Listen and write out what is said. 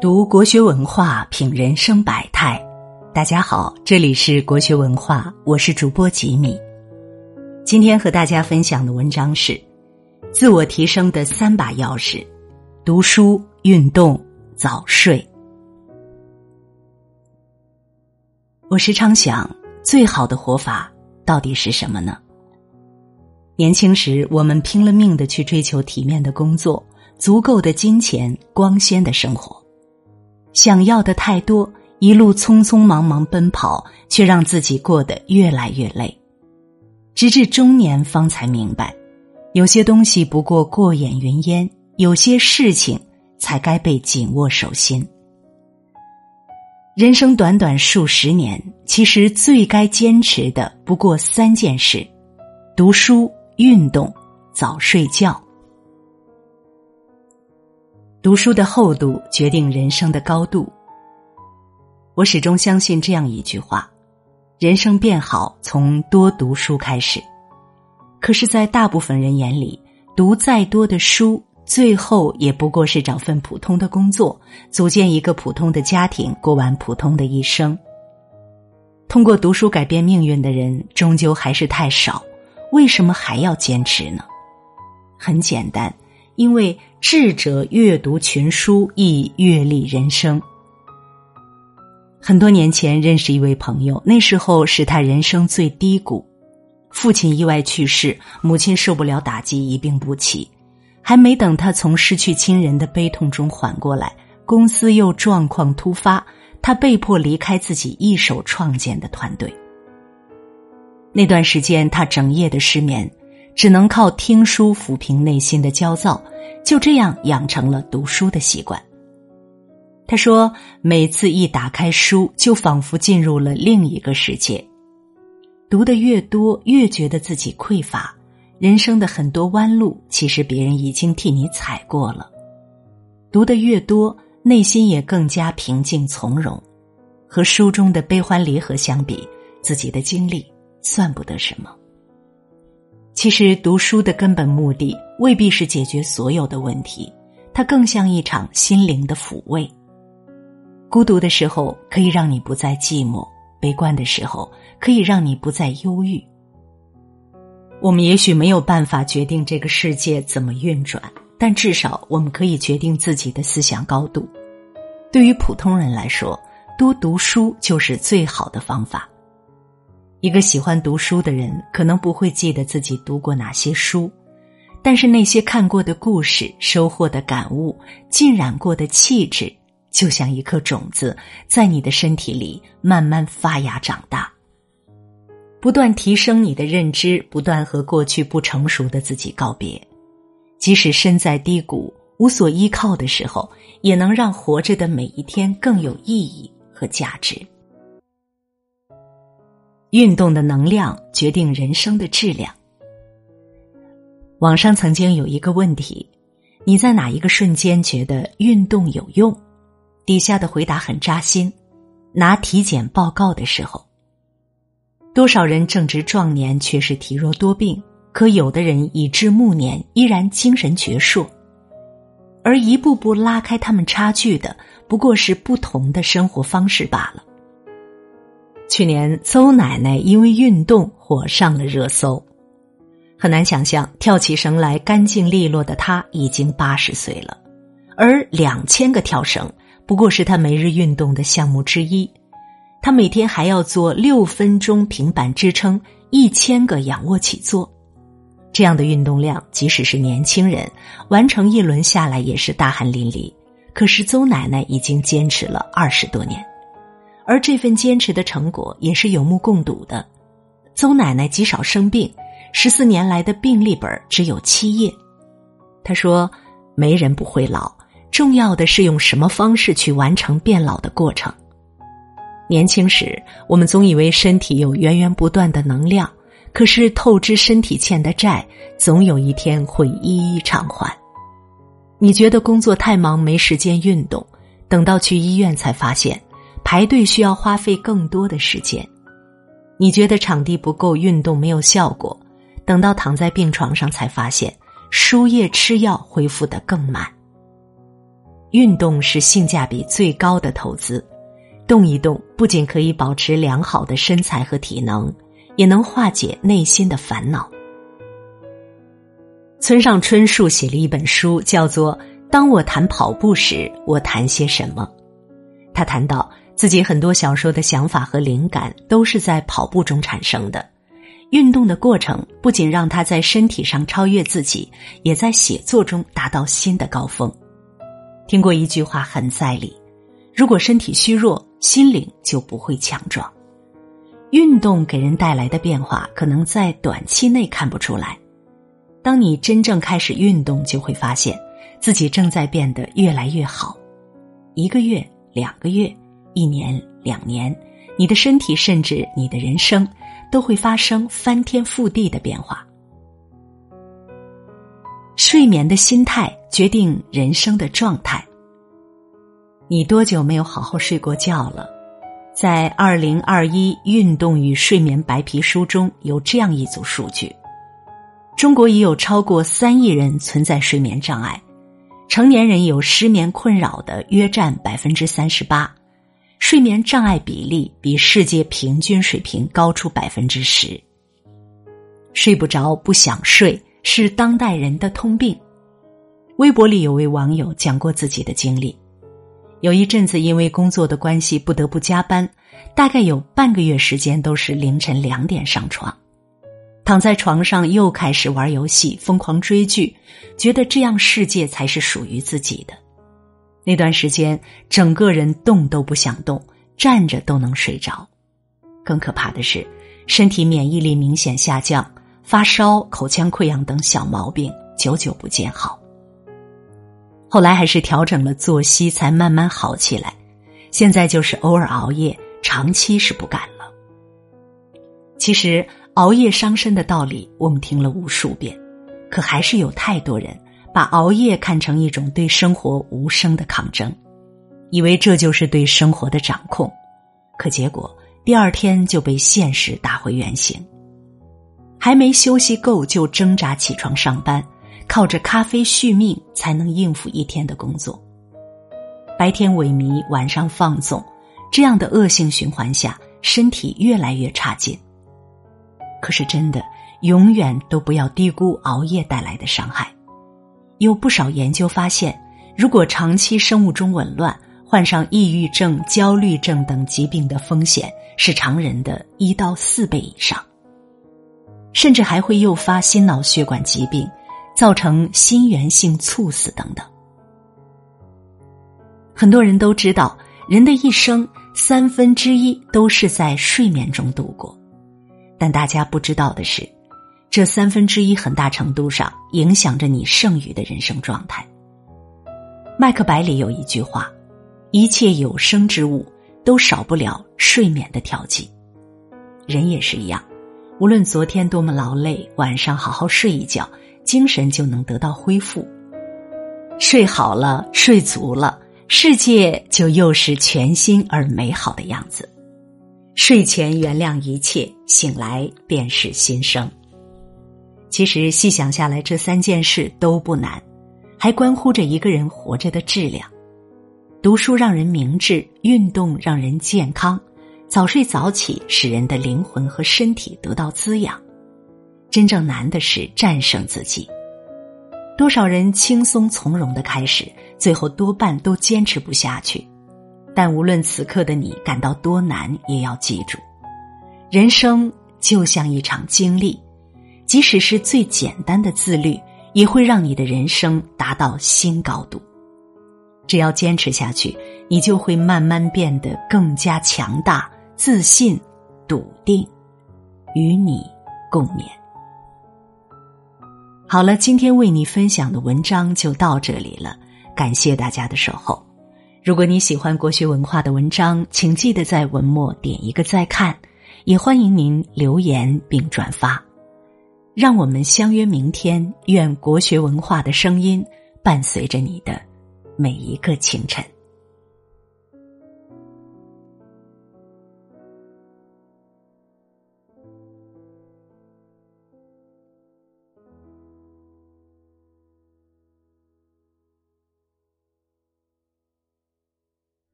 读国学文化，品人生百态。大家好，这里是国学文化，我是主播吉米。今天和大家分享的文章是自我提升的三把钥匙：读书、运动、早睡。我时常想，最好的活法到底是什么呢？年轻时，我们拼了命的去追求体面的工作、足够的金钱、光鲜的生活。想要的太多，一路匆匆忙忙奔跑，却让自己过得越来越累。直至中年，方才明白，有些东西不过过眼云烟，有些事情才该被紧握手心。人生短短数十年，其实最该坚持的不过三件事：读书、运动、早睡觉。读书的厚度决定人生的高度。我始终相信这样一句话：人生变好从多读书开始。可是，在大部分人眼里，读再多的书，最后也不过是找份普通的工作，组建一个普通的家庭，过完普通的一生。通过读书改变命运的人，终究还是太少。为什么还要坚持呢？很简单。因为智者阅读群书，亦阅历人生。很多年前认识一位朋友，那时候是他人生最低谷，父亲意外去世，母亲受不了打击，一病不起。还没等他从失去亲人的悲痛中缓过来，公司又状况突发，他被迫离开自己一手创建的团队。那段时间，他整夜的失眠。只能靠听书抚平内心的焦躁，就这样养成了读书的习惯。他说：“每次一打开书，就仿佛进入了另一个世界。读的越多，越觉得自己匮乏。人生的很多弯路，其实别人已经替你踩过了。读的越多，内心也更加平静从容。和书中的悲欢离合相比，自己的经历算不得什么。”其实读书的根本目的未必是解决所有的问题，它更像一场心灵的抚慰。孤独的时候可以让你不再寂寞，悲观的时候可以让你不再忧郁。我们也许没有办法决定这个世界怎么运转，但至少我们可以决定自己的思想高度。对于普通人来说，多读书就是最好的方法。一个喜欢读书的人，可能不会记得自己读过哪些书，但是那些看过的故事、收获的感悟、浸染过的气质，就像一颗种子，在你的身体里慢慢发芽长大，不断提升你的认知，不断和过去不成熟的自己告别。即使身在低谷、无所依靠的时候，也能让活着的每一天更有意义和价值。运动的能量决定人生的质量。网上曾经有一个问题：你在哪一个瞬间觉得运动有用？底下的回答很扎心。拿体检报告的时候，多少人正值壮年却是体弱多病，可有的人已至暮年依然精神矍铄，而一步步拉开他们差距的，不过是不同的生活方式罢了。去年，邹奶奶因为运动火上了热搜。很难想象，跳起绳来干净利落的她已经八十岁了，而两千个跳绳不过是她每日运动的项目之一。她每天还要做六分钟平板支撑、一千个仰卧起坐，这样的运动量，即使是年轻人完成一轮下来也是大汗淋漓。可是邹奶奶已经坚持了二十多年。而这份坚持的成果也是有目共睹的。邹奶奶极少生病，十四年来的病历本只有七页。她说：“没人不会老，重要的是用什么方式去完成变老的过程。”年轻时，我们总以为身体有源源不断的能量，可是透支身体欠的债，总有一天会一一偿还。你觉得工作太忙没时间运动，等到去医院才发现。排队需要花费更多的时间，你觉得场地不够，运动没有效果，等到躺在病床上才发现，输液吃药恢复的更慢。运动是性价比最高的投资。动一动，不仅可以保持良好的身材和体能，也能化解内心的烦恼。村上春树写了一本书，叫做《当我谈跑步时，我谈些什么》。他谈到自己很多小说的想法和灵感都是在跑步中产生的。运动的过程不仅让他在身体上超越自己，也在写作中达到新的高峰。听过一句话很在理：如果身体虚弱，心灵就不会强壮。运动给人带来的变化，可能在短期内看不出来。当你真正开始运动，就会发现自己正在变得越来越好。一个月、两个月、一年、两年，你的身体甚至你的人生。都会发生翻天覆地的变化。睡眠的心态决定人生的状态。你多久没有好好睡过觉了？在《二零二一运动与睡眠白皮书》中有这样一组数据：中国已有超过三亿人存在睡眠障碍，成年人有失眠困扰的约占百分之三十八。睡眠障碍比例比世界平均水平高出百分之十。睡不着、不想睡是当代人的通病。微博里有位网友讲过自己的经历：有一阵子因为工作的关系不得不加班，大概有半个月时间都是凌晨两点上床，躺在床上又开始玩游戏、疯狂追剧，觉得这样世界才是属于自己的。那段时间，整个人动都不想动，站着都能睡着。更可怕的是，身体免疫力明显下降，发烧、口腔溃疡等小毛病久久不见好。后来还是调整了作息，才慢慢好起来。现在就是偶尔熬夜，长期是不敢了。其实，熬夜伤身的道理我们听了无数遍，可还是有太多人。把熬夜看成一种对生活无声的抗争，以为这就是对生活的掌控，可结果第二天就被现实打回原形。还没休息够就挣扎起床上班，靠着咖啡续命才能应付一天的工作。白天萎靡，晚上放纵，这样的恶性循环下，身体越来越差劲。可是真的，永远都不要低估熬夜带来的伤害。有不少研究发现，如果长期生物钟紊乱，患上抑郁症、焦虑症等疾病的风险是常人的一到四倍以上，甚至还会诱发心脑血管疾病，造成心源性猝死等等。很多人都知道，人的一生三分之一都是在睡眠中度过，但大家不知道的是。这三分之一很大程度上影响着你剩余的人生状态。麦克白里有一句话：“一切有生之物都少不了睡眠的调剂。”人也是一样，无论昨天多么劳累，晚上好好睡一觉，精神就能得到恢复。睡好了，睡足了，世界就又是全新而美好的样子。睡前原谅一切，醒来便是新生。其实细想下来，这三件事都不难，还关乎着一个人活着的质量。读书让人明智，运动让人健康，早睡早起使人的灵魂和身体得到滋养。真正难的是战胜自己。多少人轻松从容的开始，最后多半都坚持不下去。但无论此刻的你感到多难，也要记住，人生就像一场经历。即使是最简单的自律，也会让你的人生达到新高度。只要坚持下去，你就会慢慢变得更加强大、自信、笃定。与你共勉。好了，今天为你分享的文章就到这里了，感谢大家的守候。如果你喜欢国学文化的文章，请记得在文末点一个再看，也欢迎您留言并转发。让我们相约明天，愿国学文化的声音伴随着你的每一个清晨。